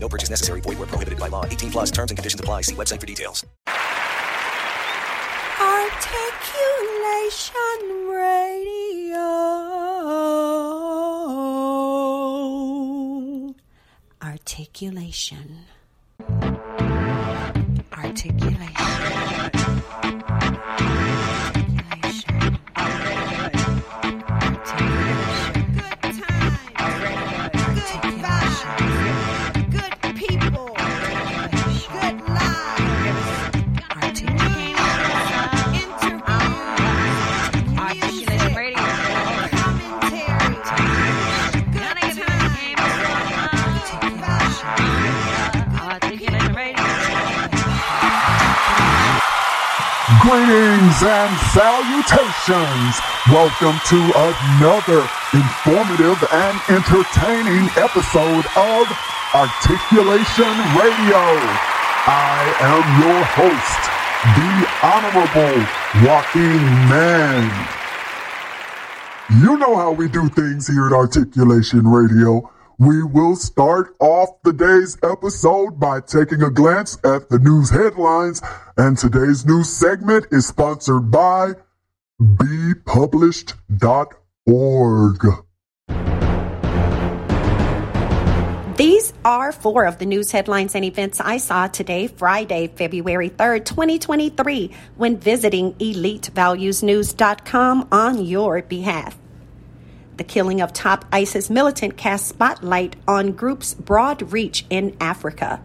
No purchase necessary. Void where prohibited by law. 18 plus terms and conditions apply. See website for details. Articulation Radio. Articulation. Articulation. Articulation. Greetings and salutations. Welcome to another informative and entertaining episode of Articulation Radio. I am your host, the Honorable Walking Man. You know how we do things here at Articulation Radio. We will start off the day's episode by taking a glance at the news headlines, and today's news segment is sponsored by bepublished.org. These are four of the news headlines and events I saw today, Friday, February 3rd, 2023, when visiting EliteValuesNews.com on your behalf. The killing of top ISIS militant casts spotlight on group's broad reach in Africa.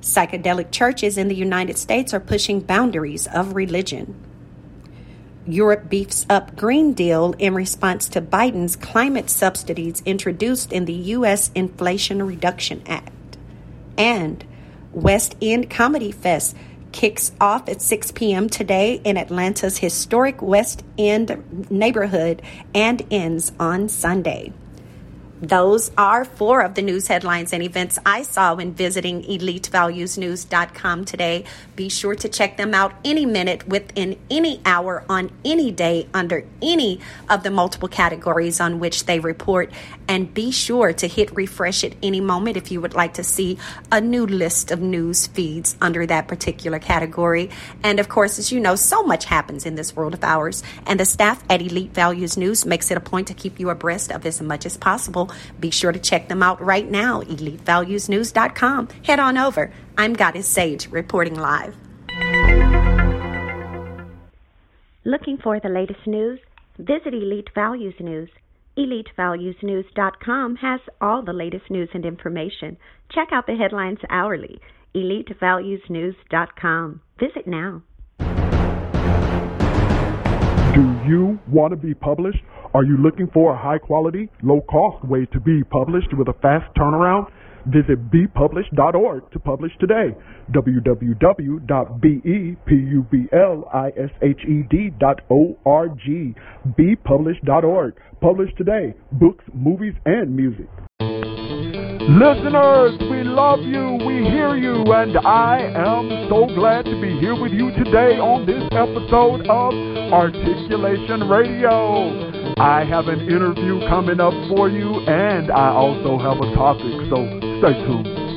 Psychedelic churches in the United States are pushing boundaries of religion. Europe beefs up Green Deal in response to Biden's climate subsidies introduced in the U.S. Inflation Reduction Act. And West End Comedy Fest kicks off at 6 p.m. today in Atlanta's historic West End neighborhood and ends on Sunday. Those are four of the news headlines and events I saw when visiting EliteValuesNews.com today. Be sure to check them out any minute within any hour on any day under any of the multiple categories on which they report. And be sure to hit refresh at any moment if you would like to see a new list of news feeds under that particular category. And of course, as you know, so much happens in this world of ours, and the staff at Elite Values News makes it a point to keep you abreast of as much as possible. Be sure to check them out right now, elitevaluesnews.com. Head on over. I'm Goddess Sage reporting live. Looking for the latest news? Visit Elite Values News. EliteValuesNews.com has all the latest news and information. Check out the headlines hourly. EliteValuesNews.com. Visit now. Do you want to be published? Are you looking for a high quality, low cost way to be published with a fast turnaround? Visit bepublished.org to publish today. www.bepublished.org. Bepublished.org. Publish today. Books, movies, and music. Listeners, we love you, we hear you, and I am so glad to be here with you today on this episode of Articulation Radio. I have an interview coming up for you, and I also have a topic, so stay tuned.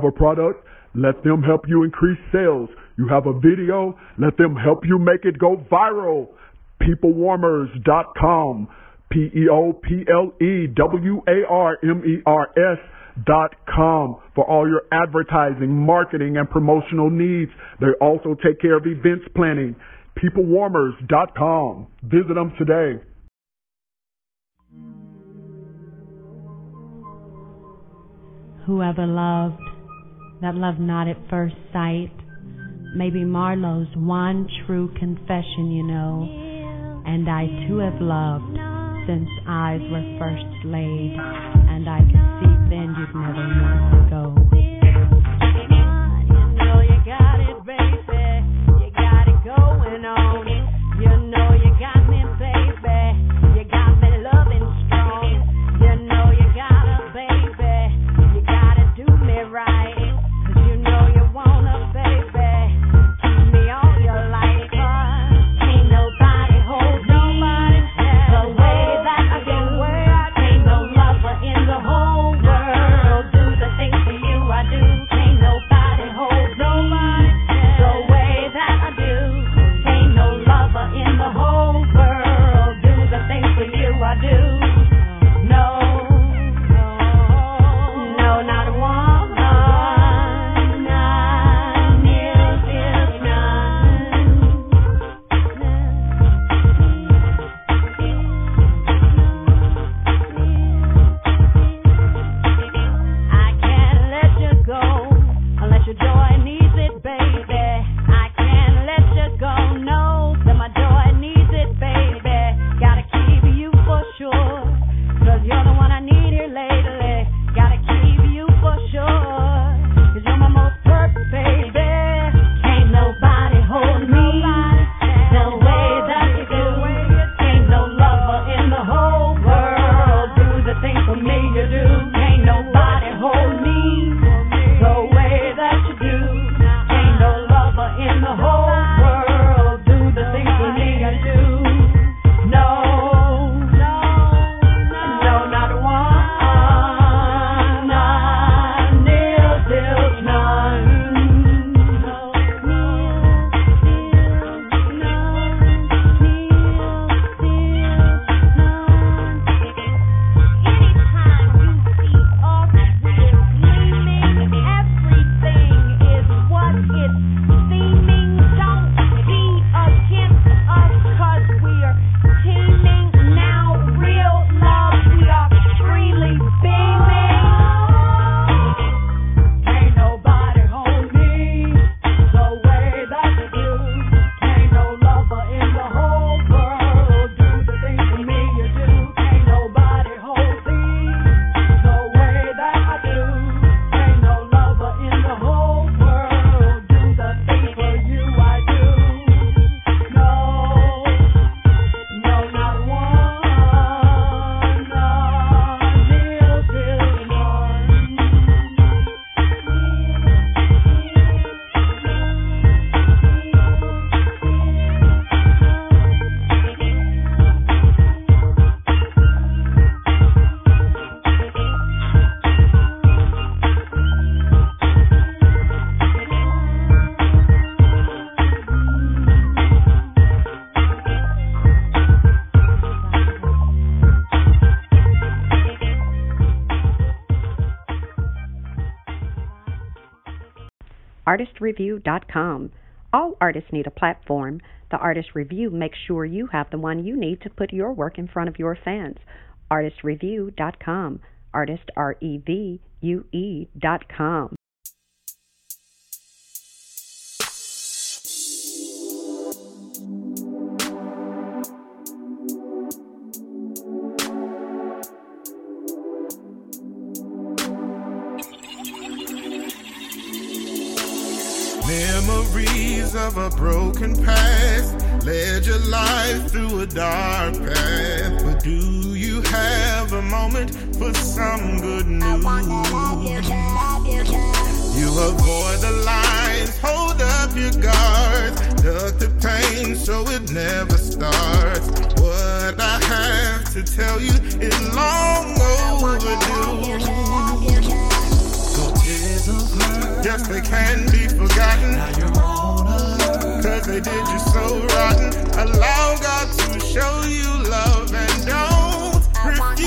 Have a product, let them help you increase sales. You have a video, let them help you make it go viral. Peoplewarmers.com. P-E-O-P-L-E-W-A-R-M-E-R-S dot com for all your advertising, marketing, and promotional needs. They also take care of events planning. Peoplewarmers.com. Visit them today. Whoever loved that love not at first sight. Maybe Marlowe's one true confession, you know. And I too have loved since eyes were first laid, and I could see then you'd never want to go. artistreview.com. All artists need a platform. The Artist Review makes sure you have the one you need to put your work in front of your fans. Artistreview.com. Artist, R E V U E.com. of a broken past led your life through a dark path. But do you have a moment for some good news? You avoid the lines, hold up your guard, duck the pain so it never starts. What I have to tell you is long overdue. Yes, they can be forgotten. Cause they did you so rotten. Allow God to show you love and don't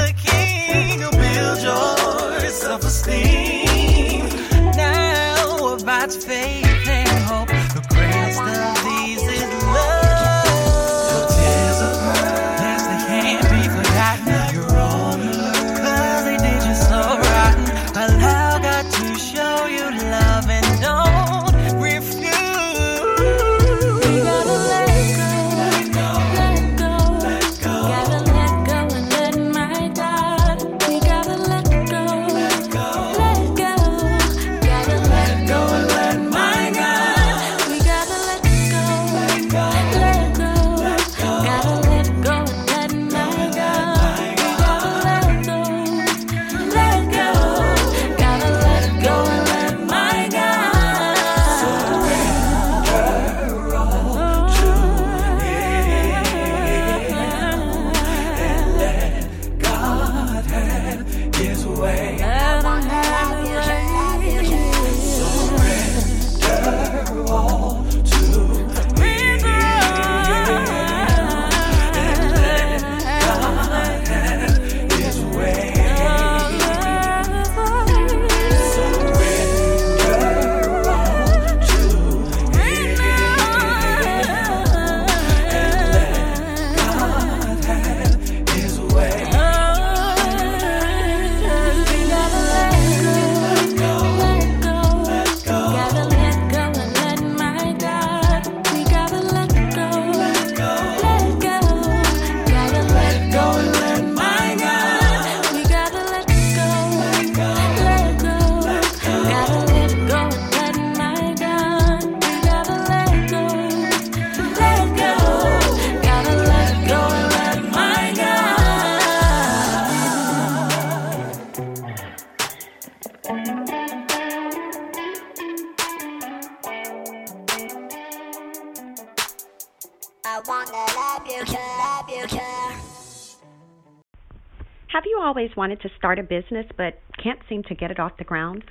the King, your self-esteem. Now abides faith and hope. The greatest of Have you always wanted to start a business but can't seem to get it off the ground?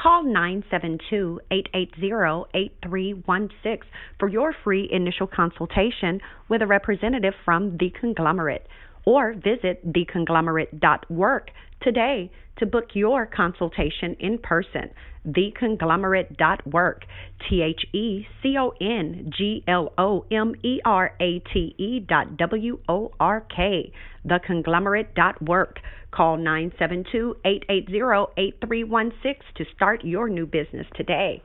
Call 972 880 8316 for your free initial consultation with a representative from The Conglomerate or visit theconglomerate.work today to book your consultation in person. Theconglomerate.work. T H E C O N G L O M E R A T E dot W O R K. Theconglomerate.work. Call 972 880 8316 to start your new business today.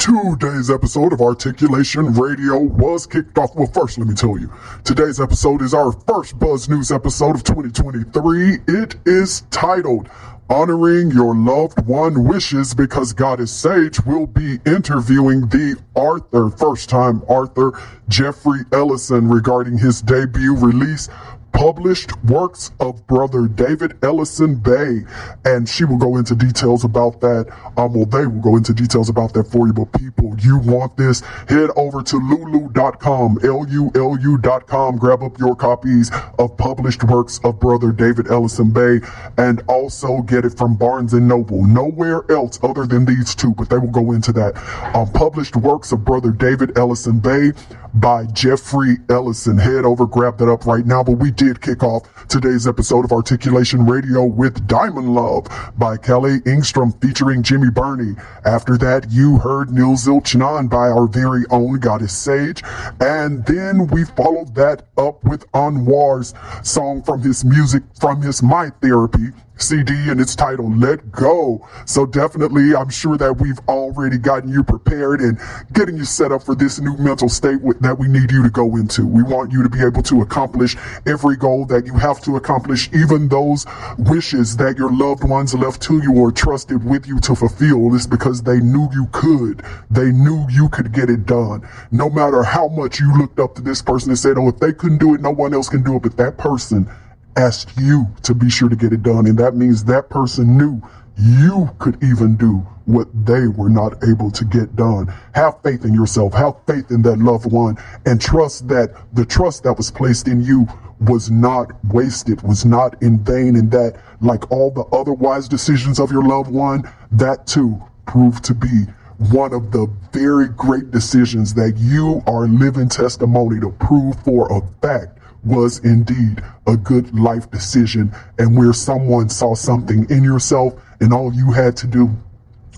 Today's episode of Articulation Radio was kicked off. Well, first, let me tell you, today's episode is our first Buzz News episode of 2023. It is titled Honoring Your Loved One Wishes because Goddess Sage We'll be interviewing the Arthur, first time Arthur Jeffrey Ellison regarding his debut release published works of brother David Ellison Bay. And she will go into details about that. Um, well, they will go into details about that for you. But people, you want this? Head over to lulu.com, L-U-L-U.com. Grab up your copies of published works of brother David Ellison Bay and also get it from Barnes and Noble. Nowhere else other than these two, but they will go into that. Um, published works of brother David Ellison Bay by Jeffrey Ellison. Head over, grab that up right now. But we did kick off today's episode of Articulation Radio with Diamond Love by Kelly Ingstrom featuring Jimmy Burney. After that, you heard Neil Zilchnan by our very own Goddess Sage. And then we followed that up with Anwar's song from his music, from his My Therapy CD and it's titled Let Go. So definitely, I'm sure that we've already gotten you prepared and getting you set up for this new mental state with, that we need you to go into. We want you to be able to accomplish every goal that you have to accomplish, even those wishes that your loved ones left to you or trusted with you to fulfill is because they knew you could. They knew you could get it done. No matter how much you looked up to this person and said, oh, if they couldn't do it, no one else can do it. But that person asked you to be sure to get it done. And that means that person knew you could even do what they were not able to get done. Have faith in yourself. Have faith in that loved one and trust that the trust that was placed in you was not wasted, was not in vain and that like all the other wise decisions of your loved one, that too proved to be one of the very great decisions that you are living testimony to prove for a fact was indeed a good life decision. And where someone saw something in yourself and all you had to do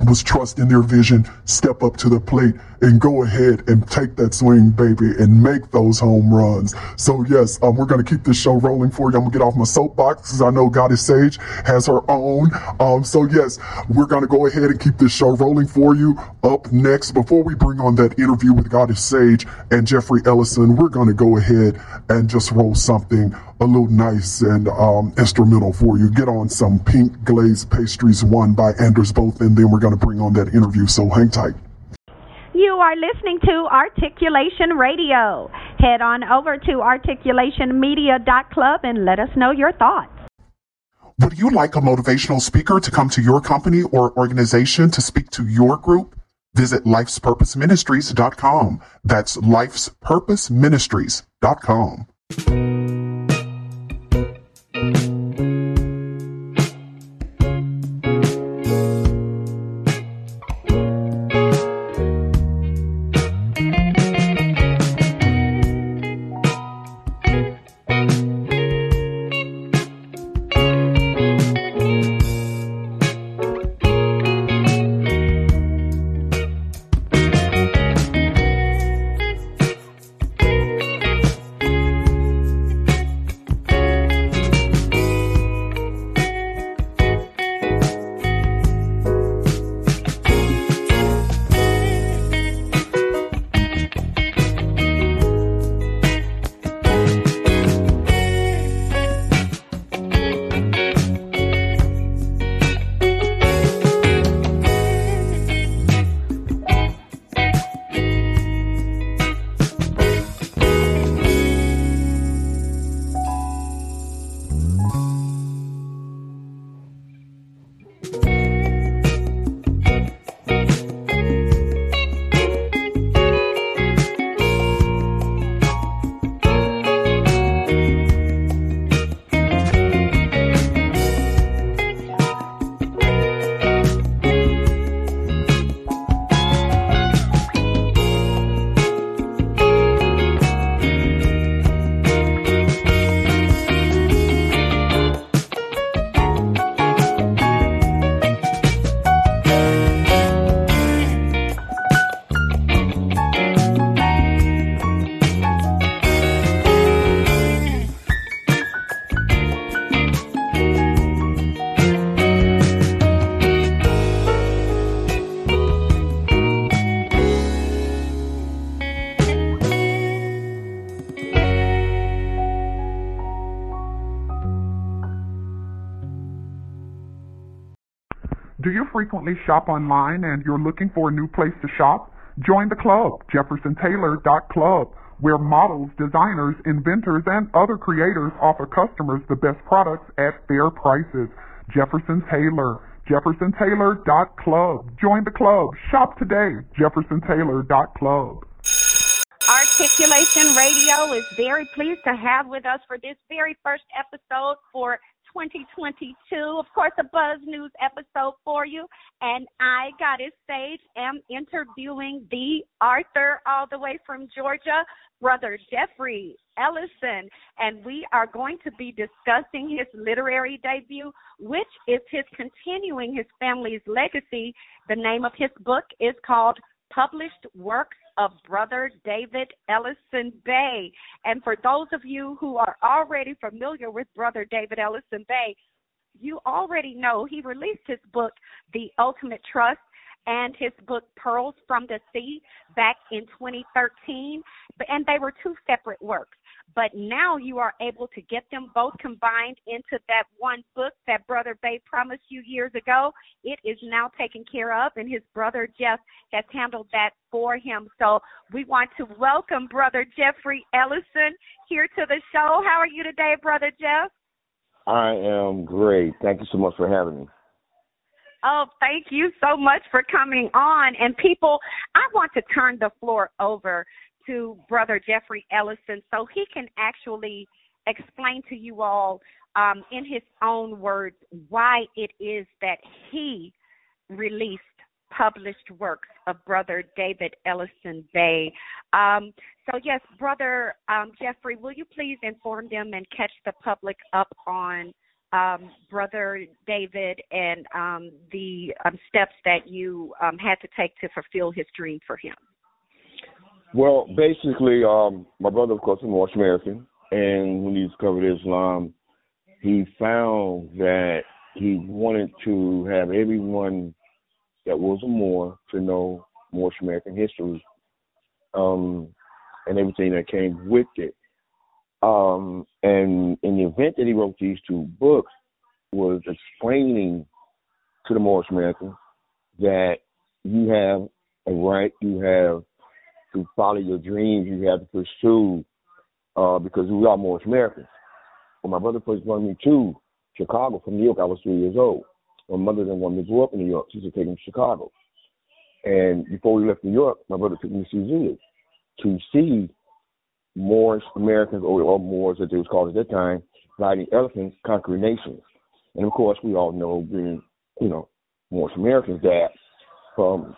was trust in their vision, step up to the plate and go ahead and take that swing, baby, and make those home runs. So yes, um, we're going to keep this show rolling for you. I'm gonna get off my soapbox because I know Goddess Sage has her own. Um, so yes, we're going to go ahead and keep this show rolling for you. Up next, before we bring on that interview with Goddess Sage and Jeffrey Ellison, we're going to go ahead and just roll something a little nice and um, instrumental for you. Get on some pink glazed pastries, one by Anders Both, and then we're going to bring on that interview. So hang tight. You are listening to Articulation Radio. Head on over to articulationmedia.club and let us know your thoughts. Would you like a motivational speaker to come to your company or organization to speak to your group? Visit lifespurposeministries.com. That's lifespurposeministries.com. frequently shop online and you're looking for a new place to shop? Join the club, jeffersontaylor.club, where models, designers, inventors, and other creators offer customers the best products at fair prices. Jefferson Taylor, jeffersontaylor.club. Join the club. Shop today, jeffersontaylor.club. Articulation Radio is very pleased to have with us for this very first episode for 2022. Of course, a Buzz News episode for you. And I, Goddess Sage, am interviewing the Arthur all the way from Georgia, Brother Jeffrey Ellison. And we are going to be discussing his literary debut, which is his continuing his family's legacy. The name of his book is called Published Works of Brother David Ellison Bay. And for those of you who are already familiar with Brother David Ellison Bay, you already know he released his book, The Ultimate Trust, and his book Pearls from the Sea back in 2013. And they were two separate works. But now you are able to get them both combined into that one book that Brother Bay promised you years ago. It is now taken care of, and his brother Jeff has handled that for him. So we want to welcome Brother Jeffrey Ellison here to the show. How are you today, Brother Jeff? I am great. Thank you so much for having me. Oh, thank you so much for coming on. And people, I want to turn the floor over to Brother Jeffrey Ellison so he can actually explain to you all um, in his own words why it is that he released published works of Brother David Ellison Bay. Um, so, yes, Brother um, Jeffrey, will you please inform them and catch the public up on um, Brother David and um, the um, steps that you um, had to take to fulfill his dream for him? Well, basically, um, my brother, of course, is Moorish American, and when he discovered Islam, he found that he wanted to have everyone that was a Moor to know Moorish American history um, and everything that came with it. Um, and in the event that he wrote these two books was explaining to the Moorish Americans that you have a right, you have to follow your dreams, you have to pursue, uh, because we are Moorish Americans. When my brother first brought me to Chicago from New York, I was three years old. My mother didn't want me to grow up in New York. She said, take me to Chicago. And before we left New York, my brother took me to see Zulu to see Moorish Americans, or, or Moors as it was called at that time, riding elephants, conquering nations. And of course, we all know, being, you know, Moorish Americans, that from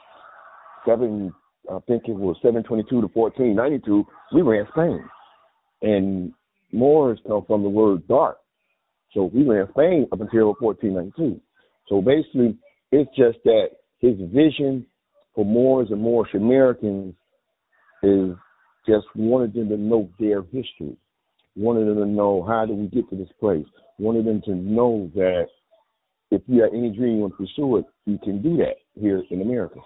seven, I think it was 722 to 1492, we ran Spain. And Moors come from the word dark. So we ran Spain up until 1492. So basically, it's just that his vision for Moors and Moorish Americans is just wanted them to know their history, wanted them to know how do we get to this place, wanted them to know that if you have any dream to pursue it, you can do that here in America.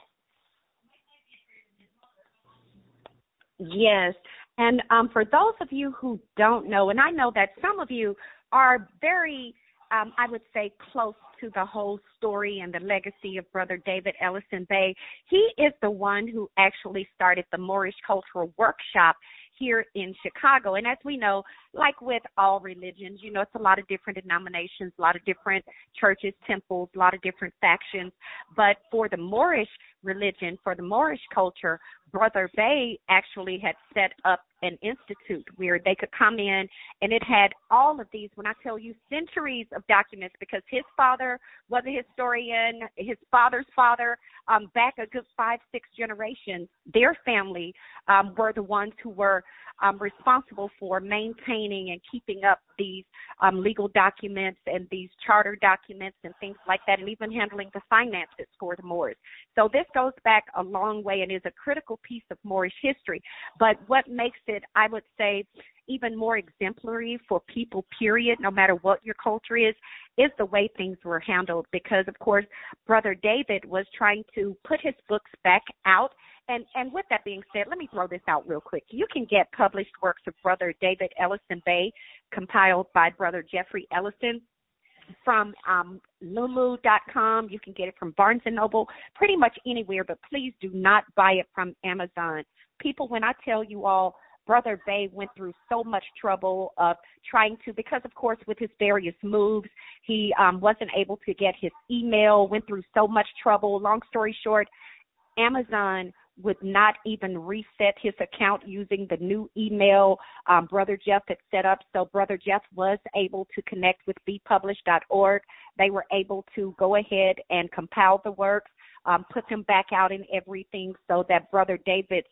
Yes. And um, for those of you who don't know, and I know that some of you are very, um, I would say, close to the whole story and the legacy of Brother David Ellison Bay, he is the one who actually started the Moorish Cultural Workshop here in Chicago. And as we know, like with all religions, you know, it's a lot of different denominations, a lot of different churches, temples, a lot of different factions. But for the Moorish religion, for the Moorish culture, Brother Bay actually had set up an institute where they could come in and it had all of these, when I tell you centuries of documents, because his father was a historian, his father's father, um, back a good five, six generations, their family um, were the ones who were um, responsible for maintaining and keeping up these um, legal documents and these charter documents and things like that, and even handling the finances for the Moors. So this goes back a long way and is a critical piece of Moorish history. But what makes it, I would say, even more exemplary for people, period, no matter what your culture is, is the way things were handled. Because, of course, Brother David was trying to put his books back out. And, and with that being said, let me throw this out real quick. You can get published works of Brother David Ellison Bay compiled by Brother Jeffrey Ellison from um, Lulu.com. You can get it from Barnes and Noble, pretty much anywhere. But please do not buy it from Amazon. People, when I tell you all, Brother Bay went through so much trouble of trying to, because of course with his various moves, he um, wasn't able to get his email. Went through so much trouble. Long story short, Amazon would not even reset his account using the new email um, Brother Jeff had set up. So Brother Jeff was able to connect with bepublished.org. They were able to go ahead and compile the works, um, put them back out in everything so that Brother David's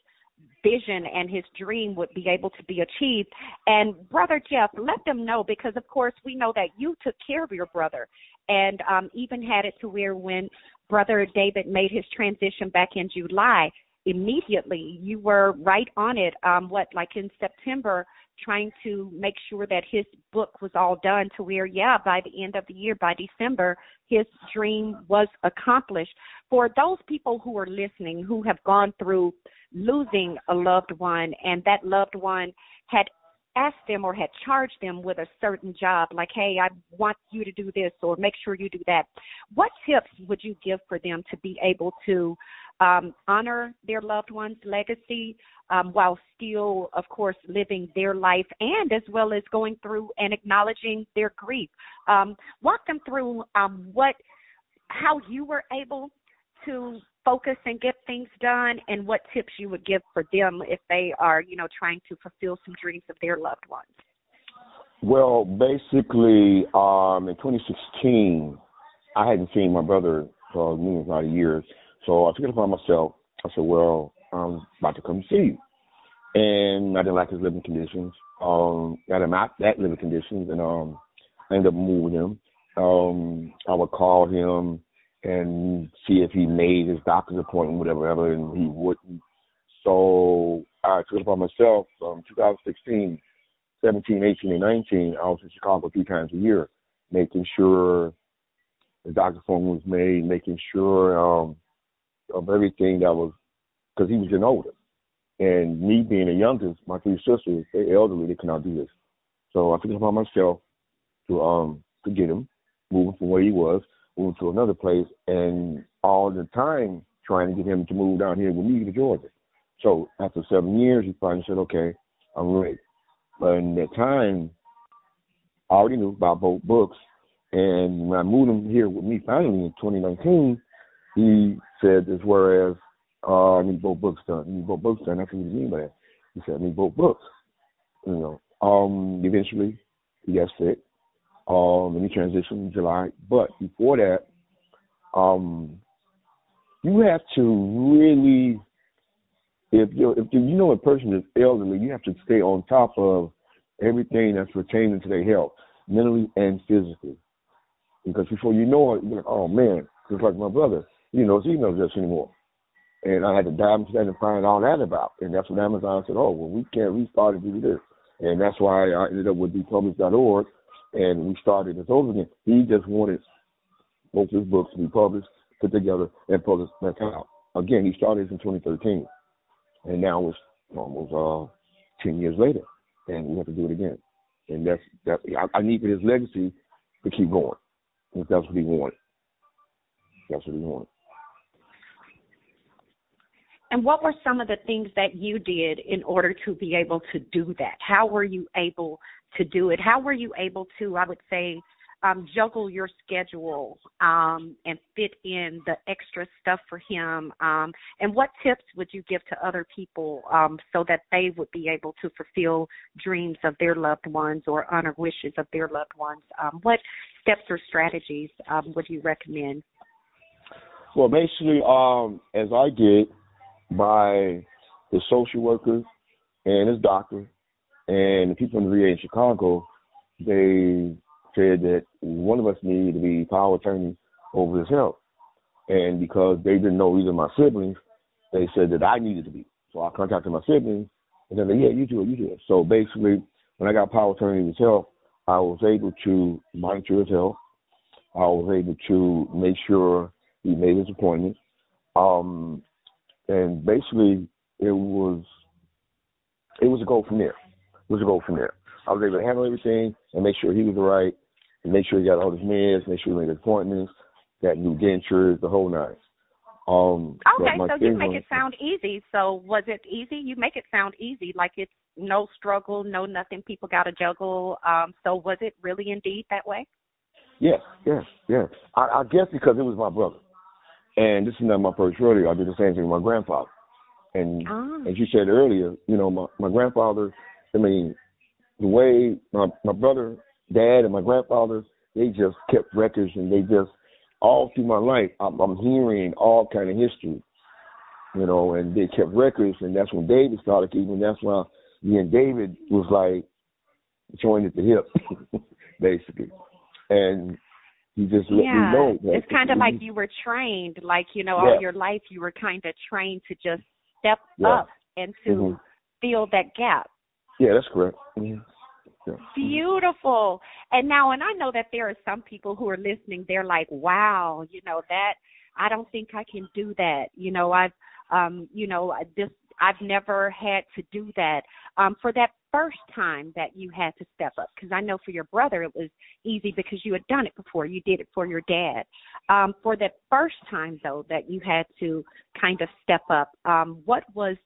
vision and his dream would be able to be achieved. And Brother Jeff, let them know because, of course, we know that you took care of your brother and um, even had it to where when Brother David made his transition back in July, immediately you were right on it. Um, what, like in September, trying to make sure that his book was all done to where, yeah, by the end of the year, by December, his dream was accomplished. For those people who are listening who have gone through losing a loved one and that loved one had asked them or had charged them with a certain job, like, hey, I want you to do this or make sure you do that, what tips would you give for them to be able to um, honor their loved one's legacy um, while still, of course, living their life and as well as going through and acknowledging their grief? Um, walk them through um, what, how you were able to focus and get things done and what tips you would give for them if they are, you know, trying to fulfill some dreams of their loved ones. Well, basically, um, in 2016, I hadn't seen my brother for a amount of years, so I took it upon myself. I said, "Well, I'm about to come see you," and I didn't like his living conditions. Um, got him out that living conditions, and um, I ended up moving him. Um, I would call him and see if he made his doctor's appointment, whatever, and he wouldn't. So I took it upon myself from 2016, 17, 18, and 19. I was in Chicago three times a year, making sure the doctor's appointment was made, making sure um, of everything that was, because he was getting older. And me being the youngest, my three sisters, they're elderly, they could not do this. So I took it upon myself to um to get him moving from where he was moved to another place, and all the time trying to get him to move down here with me to Georgia. So after seven years, he finally said, "Okay, I'm ready." But in that time, I already knew about both books, and when I moved him here with me finally in 2019, he said, "As whereas uh, I need both books done. I need both books done." That's what he mean by that. He said, "I need both books." You know. Um. Eventually, he got sick um, and he transitioned in July. But before that, um, you have to really, if you if you know a person is elderly, you have to stay on top of everything that's pertaining to their health, mentally and physically. Because before you know it, you're like, oh man, just like my brother, he knows he knows this anymore. And I had to dive into that and find all that about. And that's when Amazon said, oh, well, we can't restart it do this. And that's why I ended up with bepublished.org and we started this over again. He just wanted both his books to be published, put together, and published back out. Again, he started in 2013, and now it's almost uh, 10 years later, and we have to do it again. And that's that. I, I need for his legacy to keep going. If that's what he wanted. That's what he wanted. And what were some of the things that you did in order to be able to do that? How were you able to do it? How were you able to, I would say, um, juggle your schedule um, and fit in the extra stuff for him? Um, and what tips would you give to other people um, so that they would be able to fulfill dreams of their loved ones or honor wishes of their loved ones? Um, what steps or strategies um, would you recommend? Well, basically, as I did by his social workers and his doctor and the people in the VA in Chicago, they said that one of us needed to be power attorney over his health. And because they didn't know either of my siblings, they said that I needed to be. So I contacted my siblings, and like, yeah, you do it, you do it. So basically, when I got power attorney of his health, I was able to monitor his health. I was able to make sure he made his appointments. Um, and basically, it was it was a go from there. It was a go from there. I was able to handle everything and make sure he was right and make sure he got all his meds, make sure he made appointments, got new dentures, the whole nine. Um, Okay, so you make it sound easy. So was it easy? You make it sound easy, like it's no struggle, no nothing. People got to juggle. Um, so was it really indeed that way? Yes, yes, yes. I, I guess because it was my brother, and this is not my first rodeo. I did the same thing with my grandfather. And Ah. as you said earlier, you know, my my grandfather. I mean, the way my my brother, dad, and my grandfather, they just kept records, and they just all through my life, I'm, I'm hearing all kind of history, you know, and they kept records, and that's when David started keeping. That's why me and David was like joined at the hip, basically, and he just let yeah, me know that it's kind of like you were trained, like you know, Yeah. all your life you were kind of trained to just step Yeah. up and to Mhm. fill that gap. Yeah, that's correct. hmm Yeah. Beautiful. And now, and I know that there are some people who are listening. They're like, "Wow, you know that I don't think I can do that." You know, I've, um, you know, this I've never had to do that. Um, for that first time that you had to step up, because I know for your brother it was easy because you had done it before. You did it for your dad. Um, for that first time though that you had to kind of step up, um, what was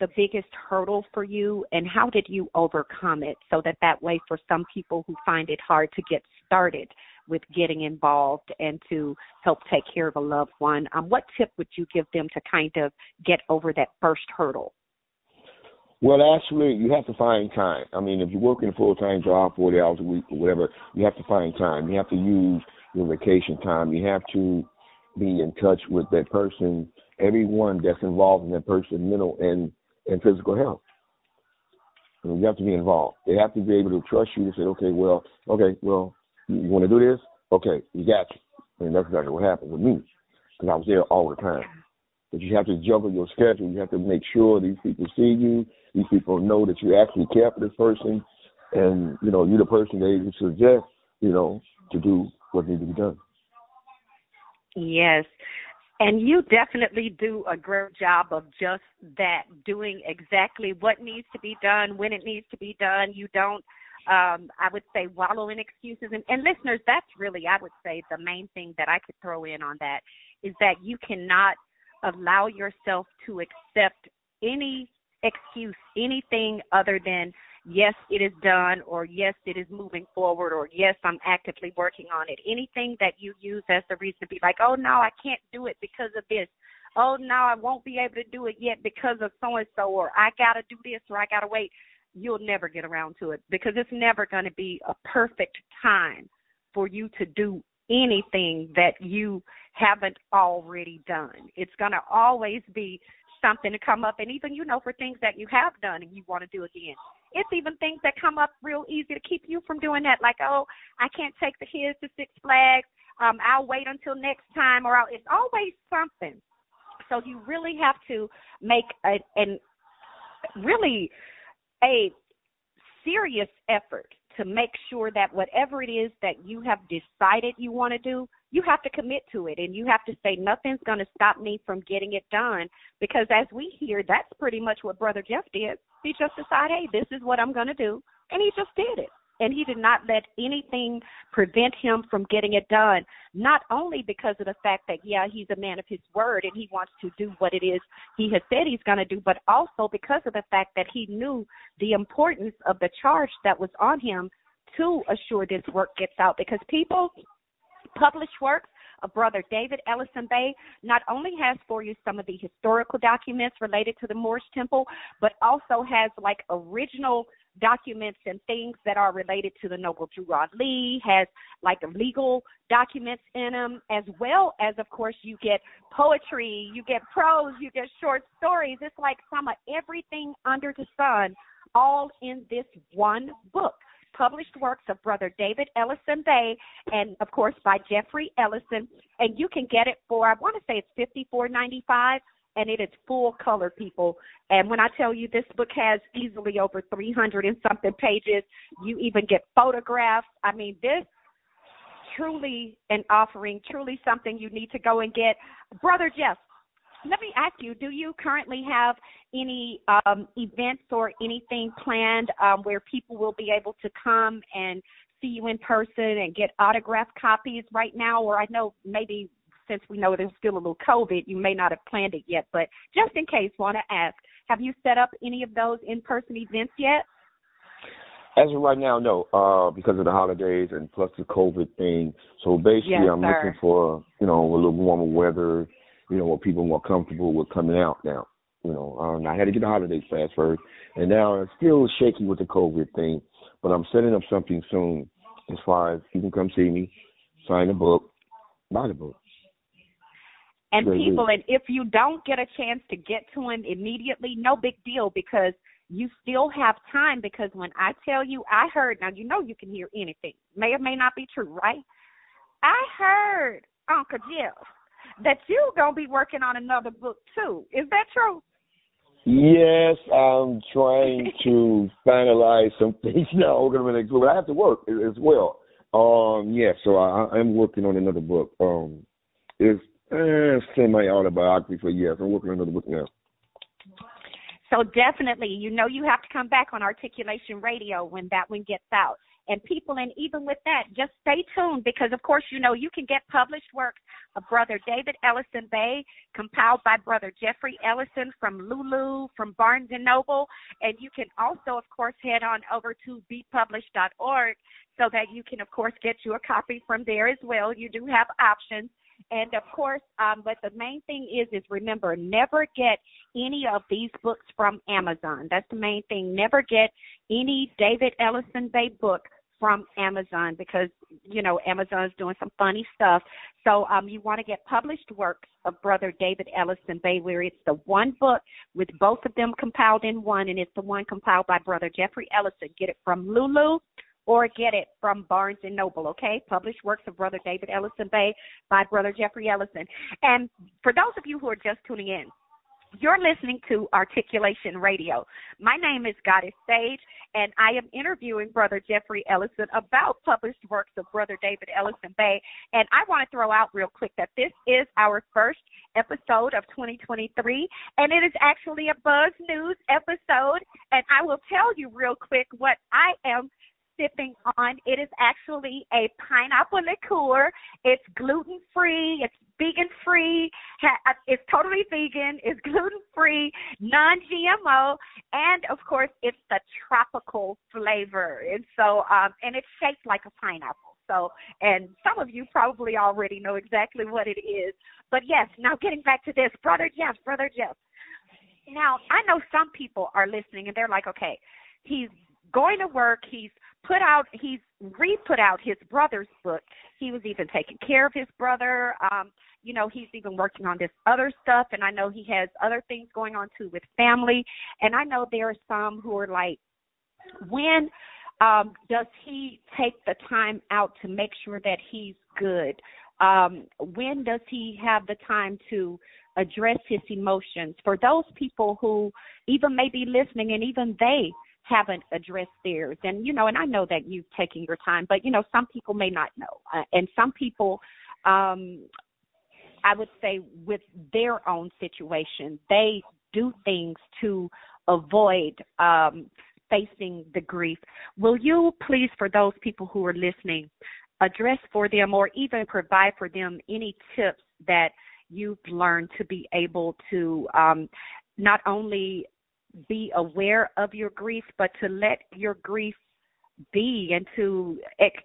the biggest hurdle for you and how did you overcome it so that that way for some people who find it hard to get started with getting involved and to help take care of a loved one um, what tip would you give them to kind of get over that first hurdle Well, actually, you have to find time. I mean, if you're working a full time job, 40 hours a week or whatever, you have to find time. You have to use your vacation time. You have to be in touch with that person, everyone that's involved in that person's mental and, and physical health. You have to be involved. They have to be able to trust you to say, okay, well, okay, well, you, you want to do this? Okay, we got you. And that's exactly what happened with me because I was there all the time. But you have to juggle your schedule. You have to make sure these people see you. These people know that you actually care for this person, and you know you're the person they suggest, you know, to do what needs to be done. Yes. And you definitely do a great job of just that, doing exactly what needs to be done, when it needs to be done. You don't, um, I would say, wallow in excuses. And, and listeners, that's really, I would say, the main thing that I could throw in on that is that you cannot allow yourself to accept any excuse, anything other than yes, it is done, or yes, it is moving forward, or yes, I'm actively working on it. Anything that you use as the reason to be like, oh no, I can't do it because of this. Oh no, I won't be able to do it yet because of so and so, or I gotta do this, or I gotta wait. You'll never get around to it because it's never going to be a perfect time for you to do anything that you haven't already done. It's going to always be something to come up and even you know for things that you have done and you want to do again. It's even things that come up real easy to keep you from doing that like oh i can't take the kids to six flags. Um i'll wait until next time or I'll, it's always something. So you really have to make a an really a serious effort to make sure that whatever it is that you have decided you want to do, you have to commit to it and you have to say nothing's going to stop me from getting it done because as we hear that's pretty much what brother Jeff did. He just decided, "Hey, this is what I'm going to do." And he just did it. And he did not let anything prevent him from getting it done, not only because of the fact that yeah, he's a man of his word and he wants to do what it is he has said he's going to do, but also because of the fact that he knew the importance of the charge that was on him to assure this work gets out. Because people publish works. Of brother David Ellison Bey not only has for you some of the historical documents related to the Moorish temple, but also has like original documents and things that are related to the noble Drew Ali, has like legal documents in them, as well as, of course, you get poetry, you get prose, you get short stories. It's like some of everything under the sun, all in this one book published works of Brother David Ellison Bey, and of course by Jeffrey Ellison. And you can get it for I want to say it's fifty four ninety five, and it is full color, people. And when I tell you this book has easily over three hundred and something pages, you even get photographs. I mean this truly an offering, truly something you need to go and get. Brother Jeff, let me ask you, do you currently have any um, events or anything planned um, where people will be able to come and see you in person and get autographed copies right now? Or I know maybe since we know there's still a little COVID, you may not have planned it yet, but just in case, want to ask, have you set up any of those in-person events yet? As of right now, no, uh, because of the holidays and plus the COVID thing. So basically, Yes, I'm sir. looking for you know a little warmer weather, you know, where people are more comfortable with coming out now. You know, um, I had to get the holidays fast first, and now it's still shaky with the COVID thing. But I'm setting up something soon, as far as you can come see me, sign a book, buy the book. And Very people, and if you don't get a chance to get to him immediately, no big deal because you still have time. Because when I tell you, I heard, now you know you can hear anything, may or may not be true, right? I heard, Uncle Jeff, that you're going to be working on another book too. Is that true? Yes, I'm trying to finalize some things now. We're gonna make- but I have to work as well. Um, yeah, so I, I'm working on another book. Um, it's uh, semi autobiography, but yes, I'm working on another book now. So definitely, you know, you have to come back on Articulation Radio when that one gets out. And people, and even with that, just stay tuned because, of course, you know, you can get published works of Brother David Ellison Bey, compiled by Brother Jeffrey Ellison from Lulu, from Barnes and Noble. And you can also, of course, head on over to bepublished.org so that you can, of course, get you a copy from there as well. You do have options. And of course, um, but the main thing is, is remember, never get any of these books from Amazon. That's the main thing. Never get any David Ellison Bey book from Amazon because you know Amazon's doing some funny stuff. So um, you want to get published works of Brother David Ellison Bey, where it's the one book with both of them compiled in one, and it's the one compiled by Brother Jeffrey Ellison. Get it from Lulu or get it from Barnes and Noble, okay? Published works of Brother David Ellison Bey by Brother Jeffrey Ellison. And for those of you who are just tuning in, you're listening to Articulation Radio. My name is Goddess Sage, and I am interviewing Brother Jeffrey Ellison about published works of Brother David Ellison Bey. And I want to throw out real quick that this is our first episode of 2023, and it is actually a Buzz News episode. And I will tell you real quick what I am sipping on. It is actually a pineapple liqueur. It's gluten free. It's vegan free. It's totally vegan. It's gluten free, non GMO, and of course, it's the tropical flavor. And so, um, and it's shaped like a pineapple. So, and some of you probably already know exactly what it is. But yes, now getting back to this, brother Jeff, brother Jeff. Now, I know some people are listening and they're like, okay, he's going to work. He's put out, he's re-put out his brother's book. He was even taking care of his brother. Um, you know, he's even working on this other stuff, and I know he has other things going on too with family. And I know there are some who are like, when um, does he take the time out to make sure that he's good? Um, when does he have the time to address his emotions? For those people who even may be listening and even they haven't addressed theirs, and you know, and I know that you've taken your time, but you know, some people may not know, uh, and some people. Um, I would say with their own situation, they do things to avoid um, facing the grief. Will you please, for those people who are listening, address for them or even provide for them any tips that you've learned to be able to um, not only be aware of your grief, but to let your grief be and to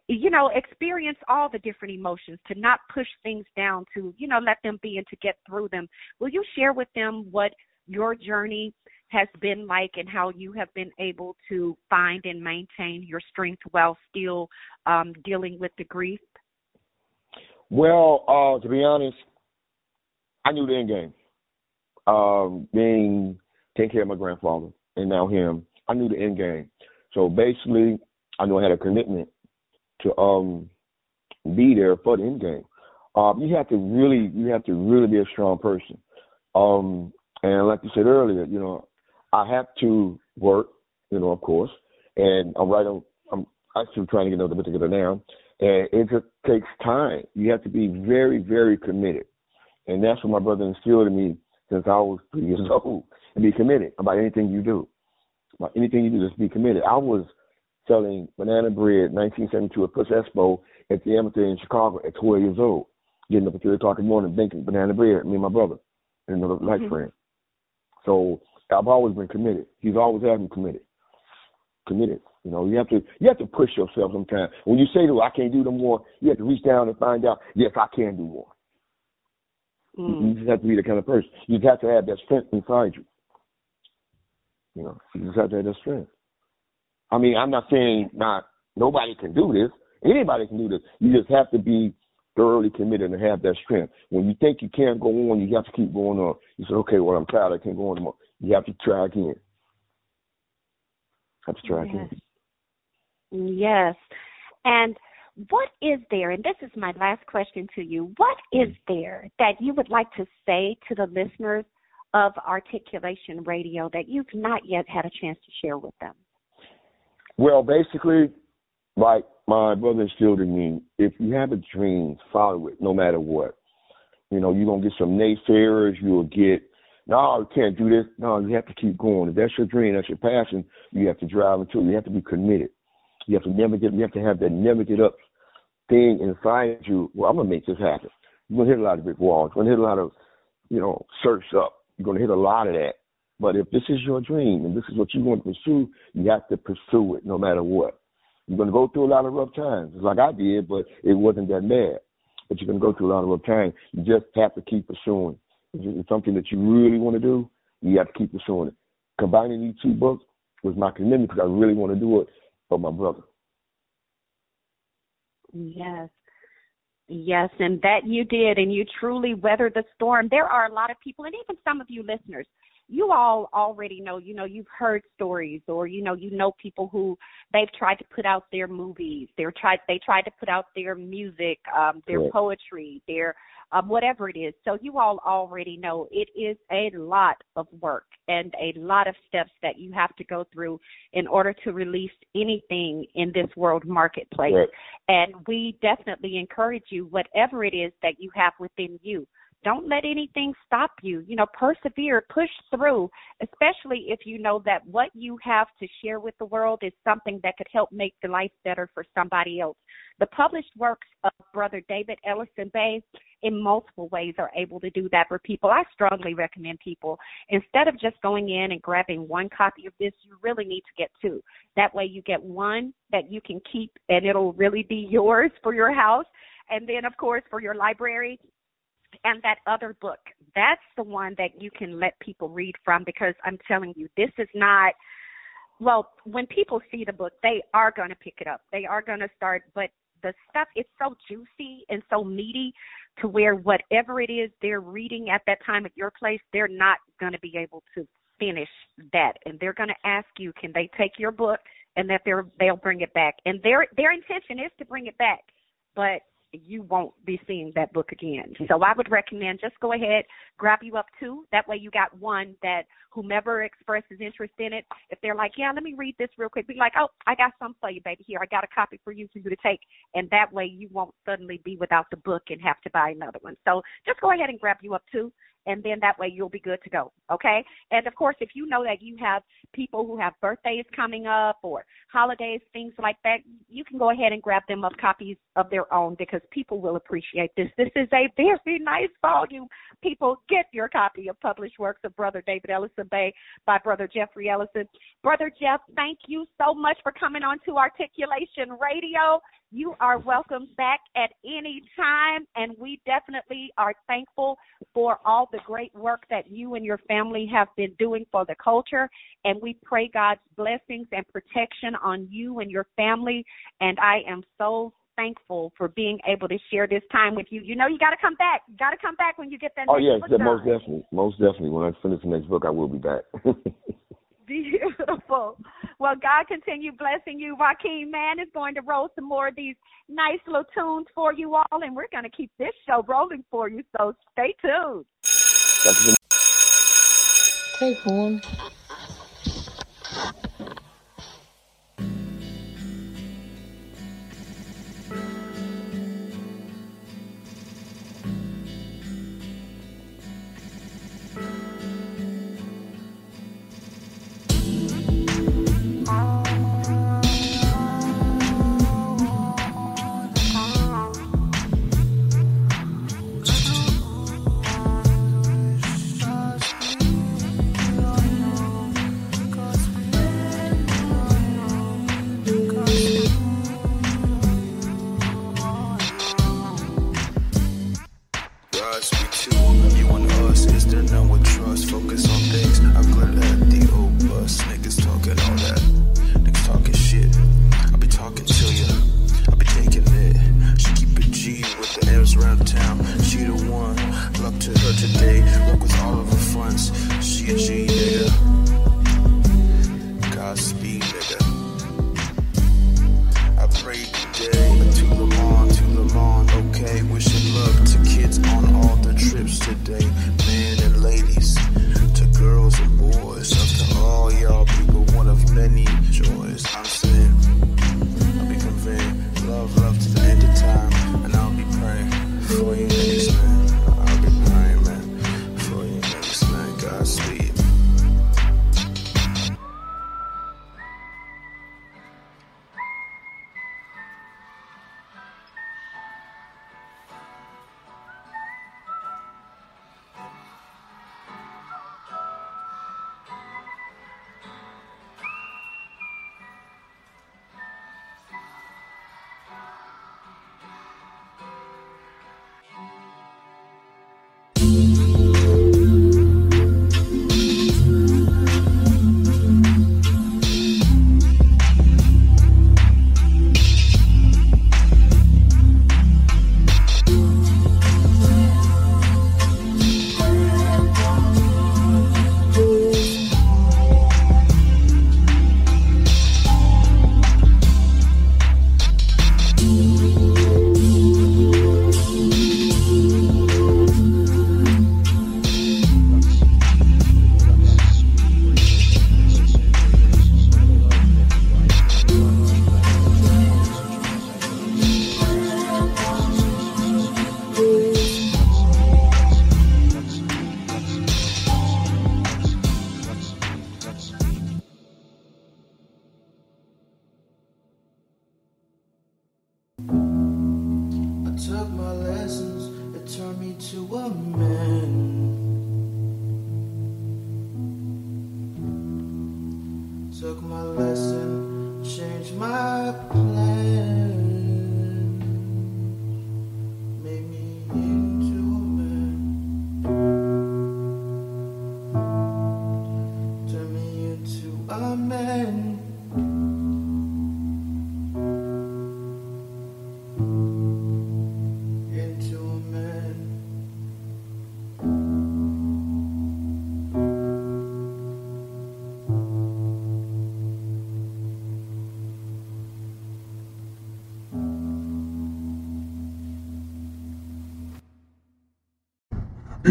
you know experience all the different emotions to not push things down to you know let them be and to get through them will you share with them what your journey has been like and how you have been able to find and maintain your strength while still um dealing with the grief Well, uh, to be honest, I knew the end game. Um, being taking care of my grandfather and now him, I knew the end game. So basically, I knew I had a commitment to um be there for the end game. Um, you have to really, you have to really be a strong person. Um, and like you said earlier, you know, I have to work, you know, of course, and I'm right on. I'm actually trying to get another together now, and it just takes time. You have to be very, very committed, and that's what my brother instilled in me since I was three years old. And be committed about anything you do, about anything you do, just be committed. I was selling banana bread, 1972 at PUSH Expo at the amphitheater in Chicago at 12 years old. Getting up at 3 o'clock in the morning, baking banana bread, me and my brother and another life Mhm. friend. So I've always been committed. He's always had me committed. Committed. You know, you have to you have to push yourself sometimes. When you say to I can't do no more, you have to reach down and find out, yes, I can do more. You- Mm. You just have to be the kind of person. You just have to have that strength inside you. You know, you just have to have that strength. I mean, I'm not saying not nobody can do this. Anybody can do this. You just have to be thoroughly committed and have that strength. When you think you can't go on, you have to keep going on. You say, okay, well, I'm tired. I can't go on anymore. You have to try again. Have to try Yes. again. Yes. And what is there, and this is my last question to you, what is mm. there that you would like to say to the listeners of Articulation Radio that you've not yet had a chance to share with them? Well, basically, like my brother instilled in me, if you have a dream, follow it no matter what. You know, you're gonna get some naysayers, you'll get no, you can't do this. No, you have to keep going. If that's your dream, that's your passion, you have to drive into it. You have to be committed. You have to never get you have to have that never get up thing inside you. Well, I'm gonna make this happen. You're gonna hit a lot of brick walls, you're gonna hit a lot of, you know, search up. You're gonna hit a lot of that. But if this is your dream and this is what you want to pursue, you have to pursue it no matter what. You're going to go through a lot of rough times, like I did, but it wasn't that bad. But you're going to go through a lot of rough times. You just have to keep pursuing. If it's something that you really want to do, you have to keep pursuing it. Combining these two books was my commitment because I really want to do it for my brother. Yes. Yes, and that you did, and you truly weathered the storm. There are a lot of people, and even some of you listeners, you all already know, you know, you've heard stories, or you know, you know people who they've tried to put out their movies, they're tried, they tried to put out their music, um, their Correct. poetry, their um, whatever it is. So you all already know it is a lot of work and a lot of steps that you have to go through in order to release anything in this world marketplace. Correct. And we definitely encourage you, whatever it is that you have within you, don't let anything stop you. You know, persevere, push through, especially if you know that what you have to share with the world is something that could help make the life better for somebody else. The published works of Brother David Ellison Bey in multiple ways are able to do that for people. I strongly recommend people, instead of just going in and grabbing one copy of this, you really need to get two. That way you get one that you can keep and it'll really be yours for your house. And then, of course, for your library, and that other book. That's the one that you can let people read from because I'm telling you, this is not well, when people see the book, they are going to pick it up. They are going to start, but the stuff is so juicy and so meaty to where whatever it is they're reading at that time at your place, they're not going to be able to finish that and they're going to ask you can they take your book and that they're they'll bring it back and their their intention is to bring it back but you won't be seeing that book again. So I would recommend just go ahead, grab you up two. That way you got one that whomever expresses interest in it, if they're like, yeah, let me read this real quick, be like, oh, I got some for you, baby. Here, I got a copy for you for you to take. And that way you won't suddenly be without the book and have to buy another one. So just go ahead and grab you up two. And then that way you'll be good to go. Okay. And of course, if you know that you have people who have birthdays coming up or holidays, things like that, you can go ahead and grab them up copies of their own because people will appreciate this. This is a very nice volume. People get your copy of published works of Brother David Ellison Bey by Brother Jeffrey Ellison. Brother Jeff, thank you so much for coming on to Articulation Radio. You are welcome back at any time, and we definitely are thankful for all the great work that you and your family have been doing for the culture. And we pray God's blessings and protection on you and your family. And I am so thankful for being able to share this time with you. You know, you got to come back. You got to come back when you get that. Oh next yes, book yeah, most definitely, most definitely. When I finish the next book, I will be back. Beautiful. Well, God continue blessing you. Joaquin Man is going to roll some more of these nice little tunes for you all, and we're going to keep this show rolling for you. So stay tuned. Take one.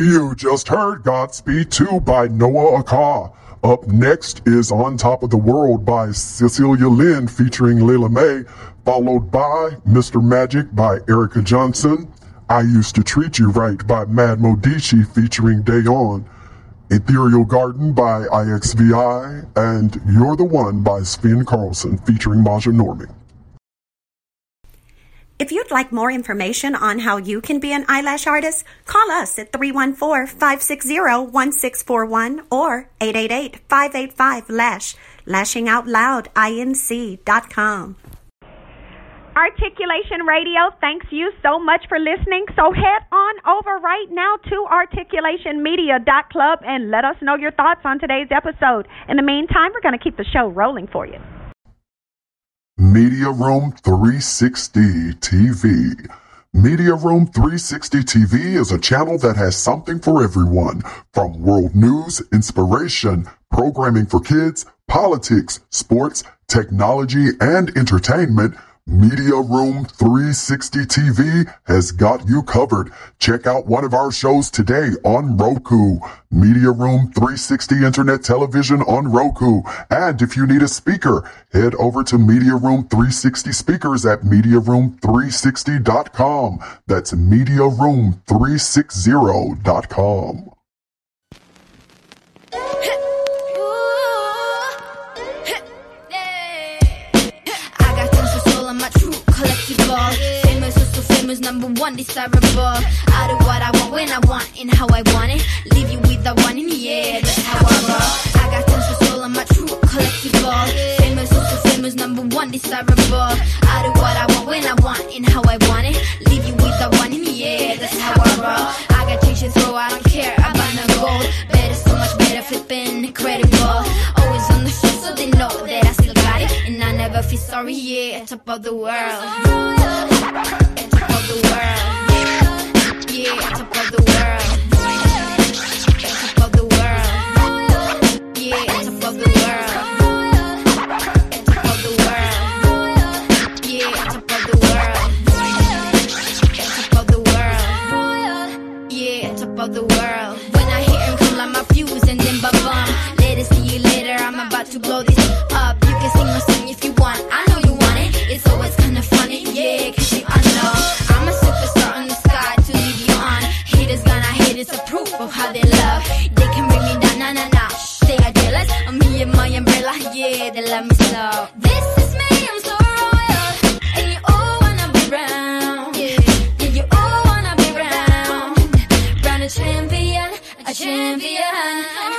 You just heard Godspeed 2 by Noah Akar. Up next is On Top of the World by Cecilia Lynn featuring Lila May, followed by Mr. Magic by Erica Johnson, I Used to Treat You Right by Mad Modici featuring Dayon, Ethereal Garden by IXVI, and You're the One by Sven Carlson featuring Maja Norming. If you'd like more information on how you can be an eyelash artist, call us at 314-560-1641 or 888-585-LASH, lashingoutloudinc.com. Articulation Radio thanks you so much for listening. So head on over right now to articulationmedia.club and let us know your thoughts on today's episode. In the meantime, we're going to keep the show rolling for you. Media Room 360 TV. Media Room 360 TV is a channel that has something for everyone from world news, inspiration, programming for kids, politics, sports, technology, and entertainment. Media Room 360 TV has got you covered. Check out one of our shows today on Roku. Media Room 360 Internet Television on Roku. And if you need a speaker, head over to Media Room 360 Speakers at MediaRoom360.com. That's MediaRoom360.com. famous, number one, desirable. I do what I want when I want and how I want it. Leave you with the one in the air, that's how I roll. I got tons of soul, I'm a true collectible. Famous, so famous, number one, desirable. I do what I want when I want and how I want it. Leave you with the one in the air, that's how I roll. I got change to throw, I don't care about no gold. Better, so much better, flipping, incredible. Always on the show, so they know that I never feel sorry, yeah, top of the world. Top of the world, yeah, top of the world. of the world. When I hit and cool out my fuse and then ba bum. Later, see you later. I'm about to blow the way that love me so. This is me, I'm so royal. And you all wanna be round. Yeah, you all wanna be round. Round a champion, a champion.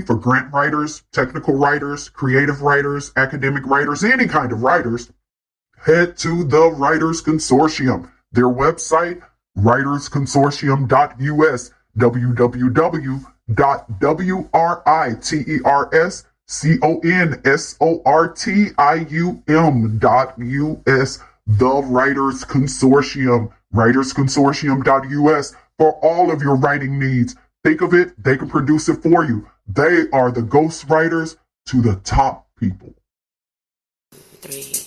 looking for grant writers, technical writers, creative writers, academic writers, any kind of writers, head to the Writers Consortium. Their website, writersconsortium.us, www.writersconsortium.us, the Writers Consortium, writersconsortium.us, for all of your writing needs. Think of it, they can produce it for you. They are the ghostwriters to the top people. Three.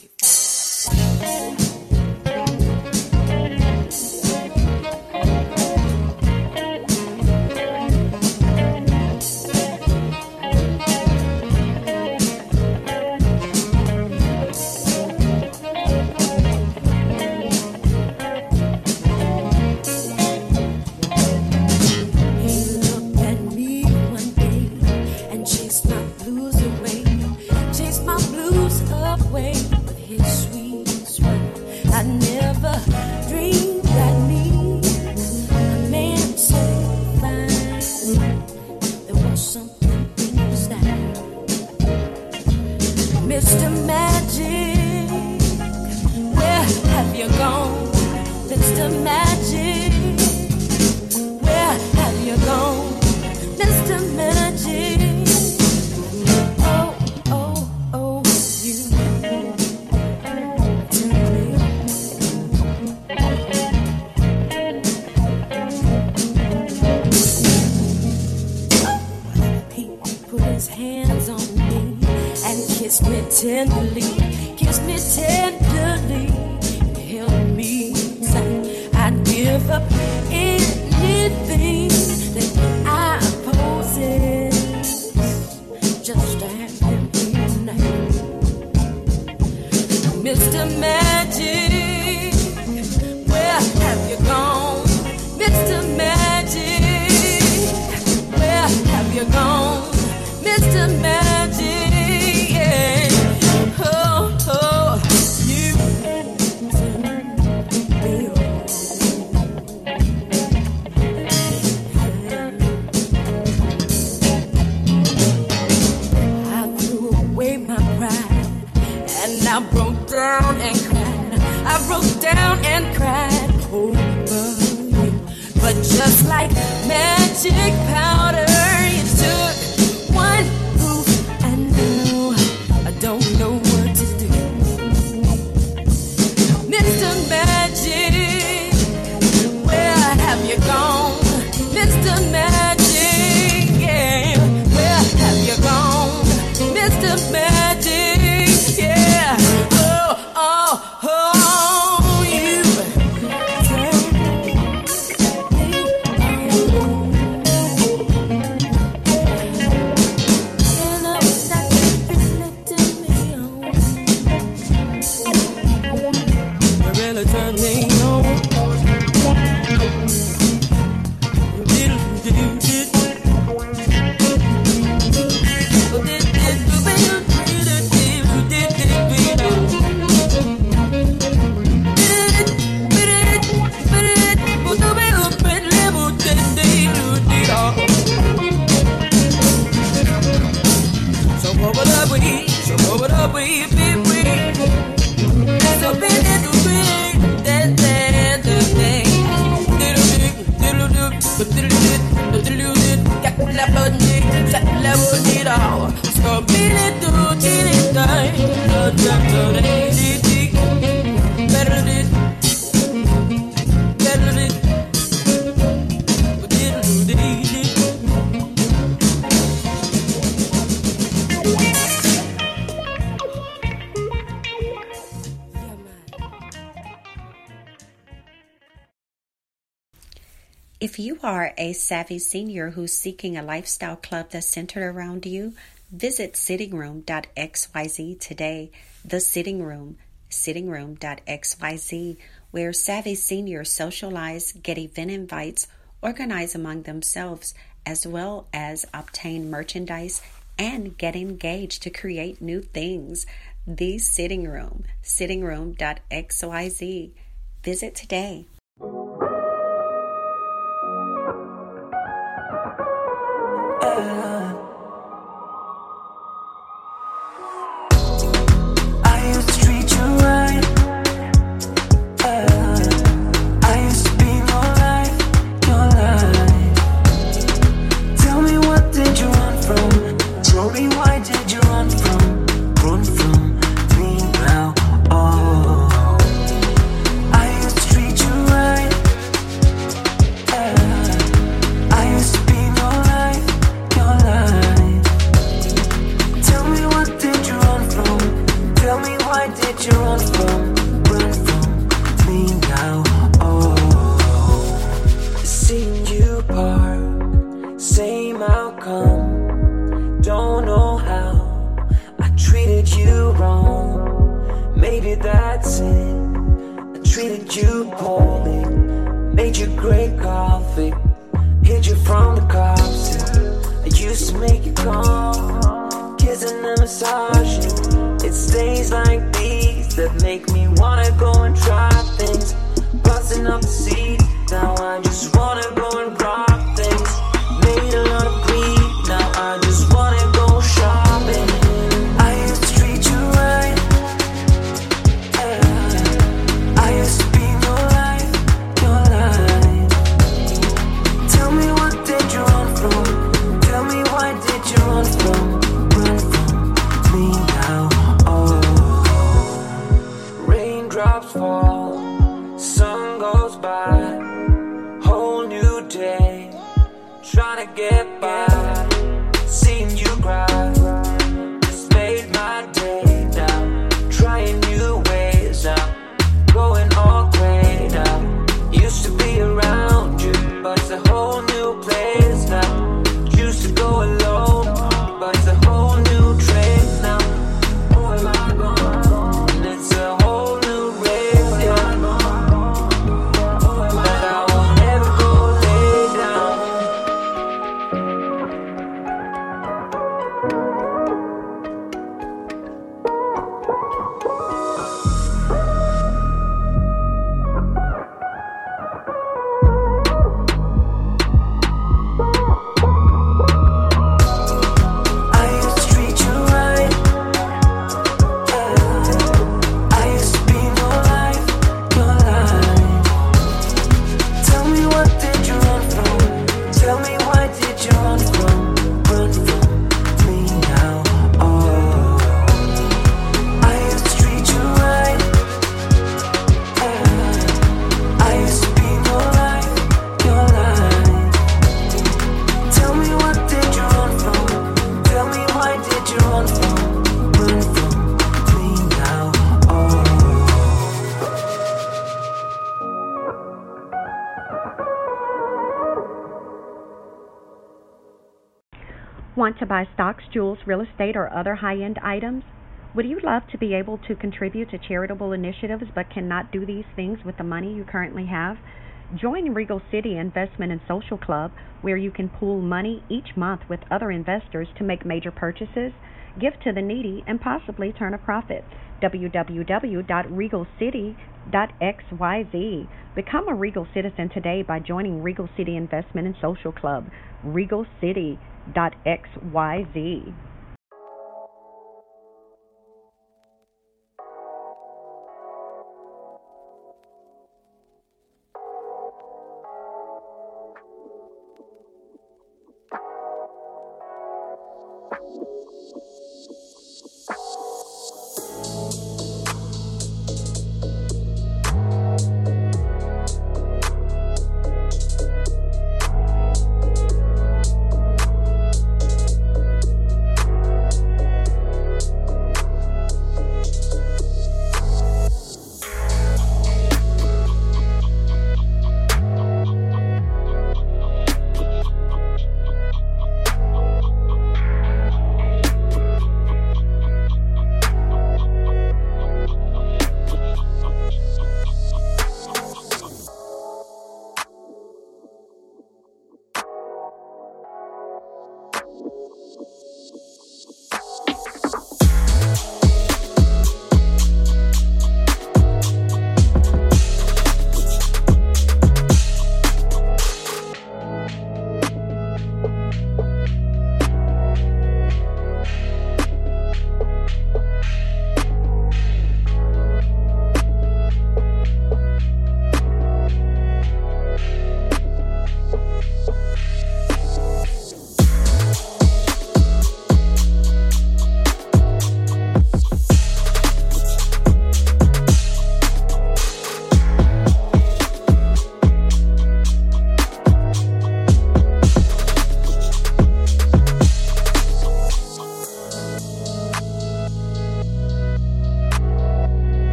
Savvy senior who's seeking a lifestyle club that's centered around you, visit sittingroom.xyz today. The Sitting Room, sittingroom.xyz, where savvy seniors socialize, get event invites, organize among themselves, as well as obtain merchandise and get engaged to create new things. The Sitting Room, sittingroom.xyz. Visit today. I Maybe that's it. I treated you poorly, made you great coffee, hid you from the cops. I used to make you calm kissing and massaging. It's days like these that make me wanna go and try things. Busting up the seat, now I just wanna go and Want to buy stocks, jewels, real estate, or other high end items? Would you love to be able to contribute to charitable initiatives but cannot do these things with the money you currently have? Join Regal City Investment and Social Club, where you can pool money each month with other investors to make major purchases, give to the needy, and possibly turn a profit. www.regalcity.xyz. Become a Regal citizen today by joining Regal City Investment and Social Club. regalcity.xyz.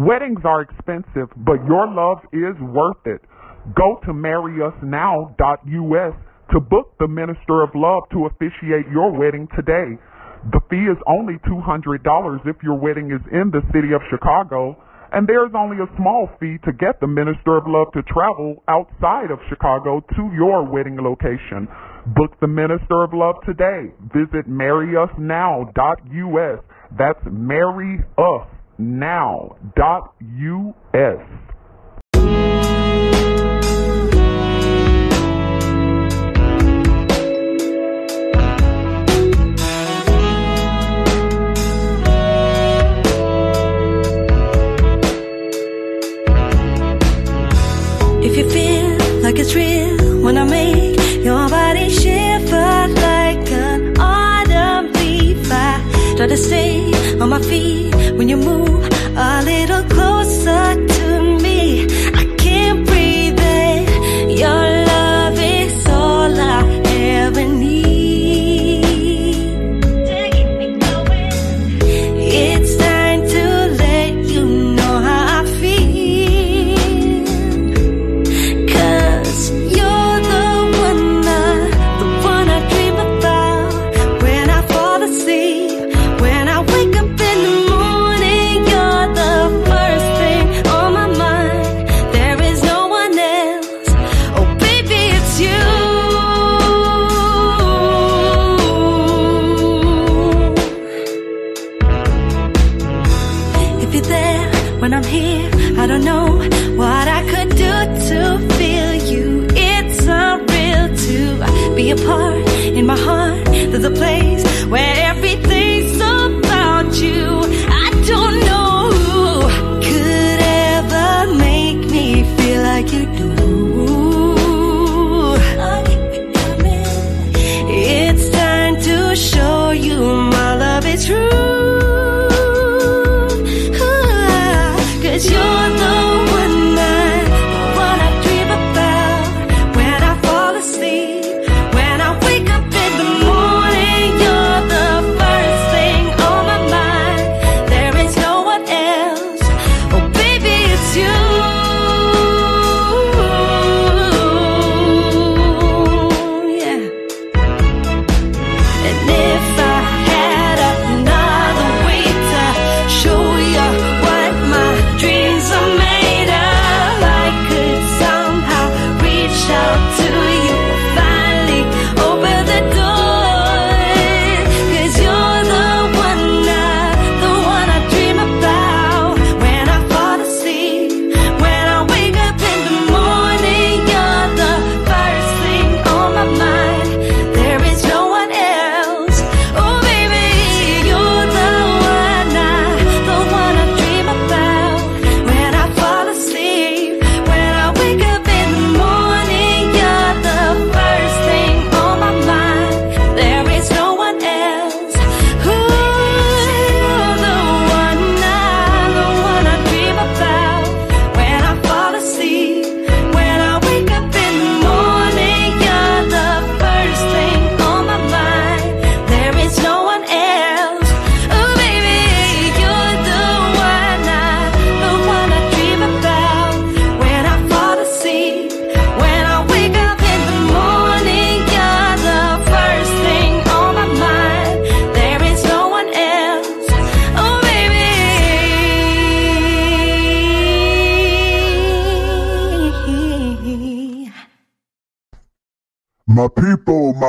Weddings are expensive, but your love is worth it. Go to marryusnow.us to book the Minister of Love to officiate your wedding today. The fee is only $200 if your wedding is in the city of Chicago, and there's only a small fee to get the Minister of Love to travel outside of Chicago to your wedding location. Book the Minister of Love today. Visit marryusnow.us. That's marryusnow.us. If you feel like it's real when I make your body shiver like an autumn leaf, I try to stay on my feet when you move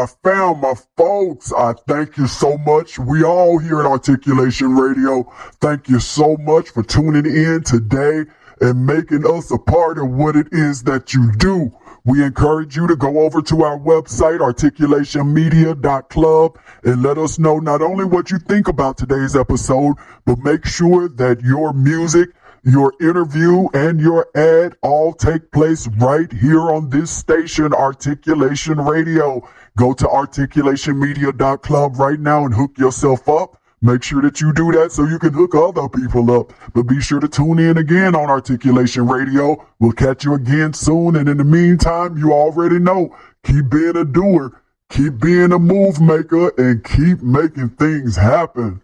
people, found my folks, I thank you so much. We all here at Articulation Radio, thank you so much for tuning in today and making us a part of what it is that you do. We encourage you to go over to our website, articulationmedia.club, and let us know not only what you think about today's episode, but make sure that your music your interview and your ad all take place right here on this station, Articulation Radio. Go to articulationmedia.club right now and hook yourself up. Make sure that you do that so you can hook other people up. But be sure to tune in again on Articulation Radio. We'll catch you again soon. And in the meantime, you already know, keep being a doer, keep being a move maker, and keep making things happen.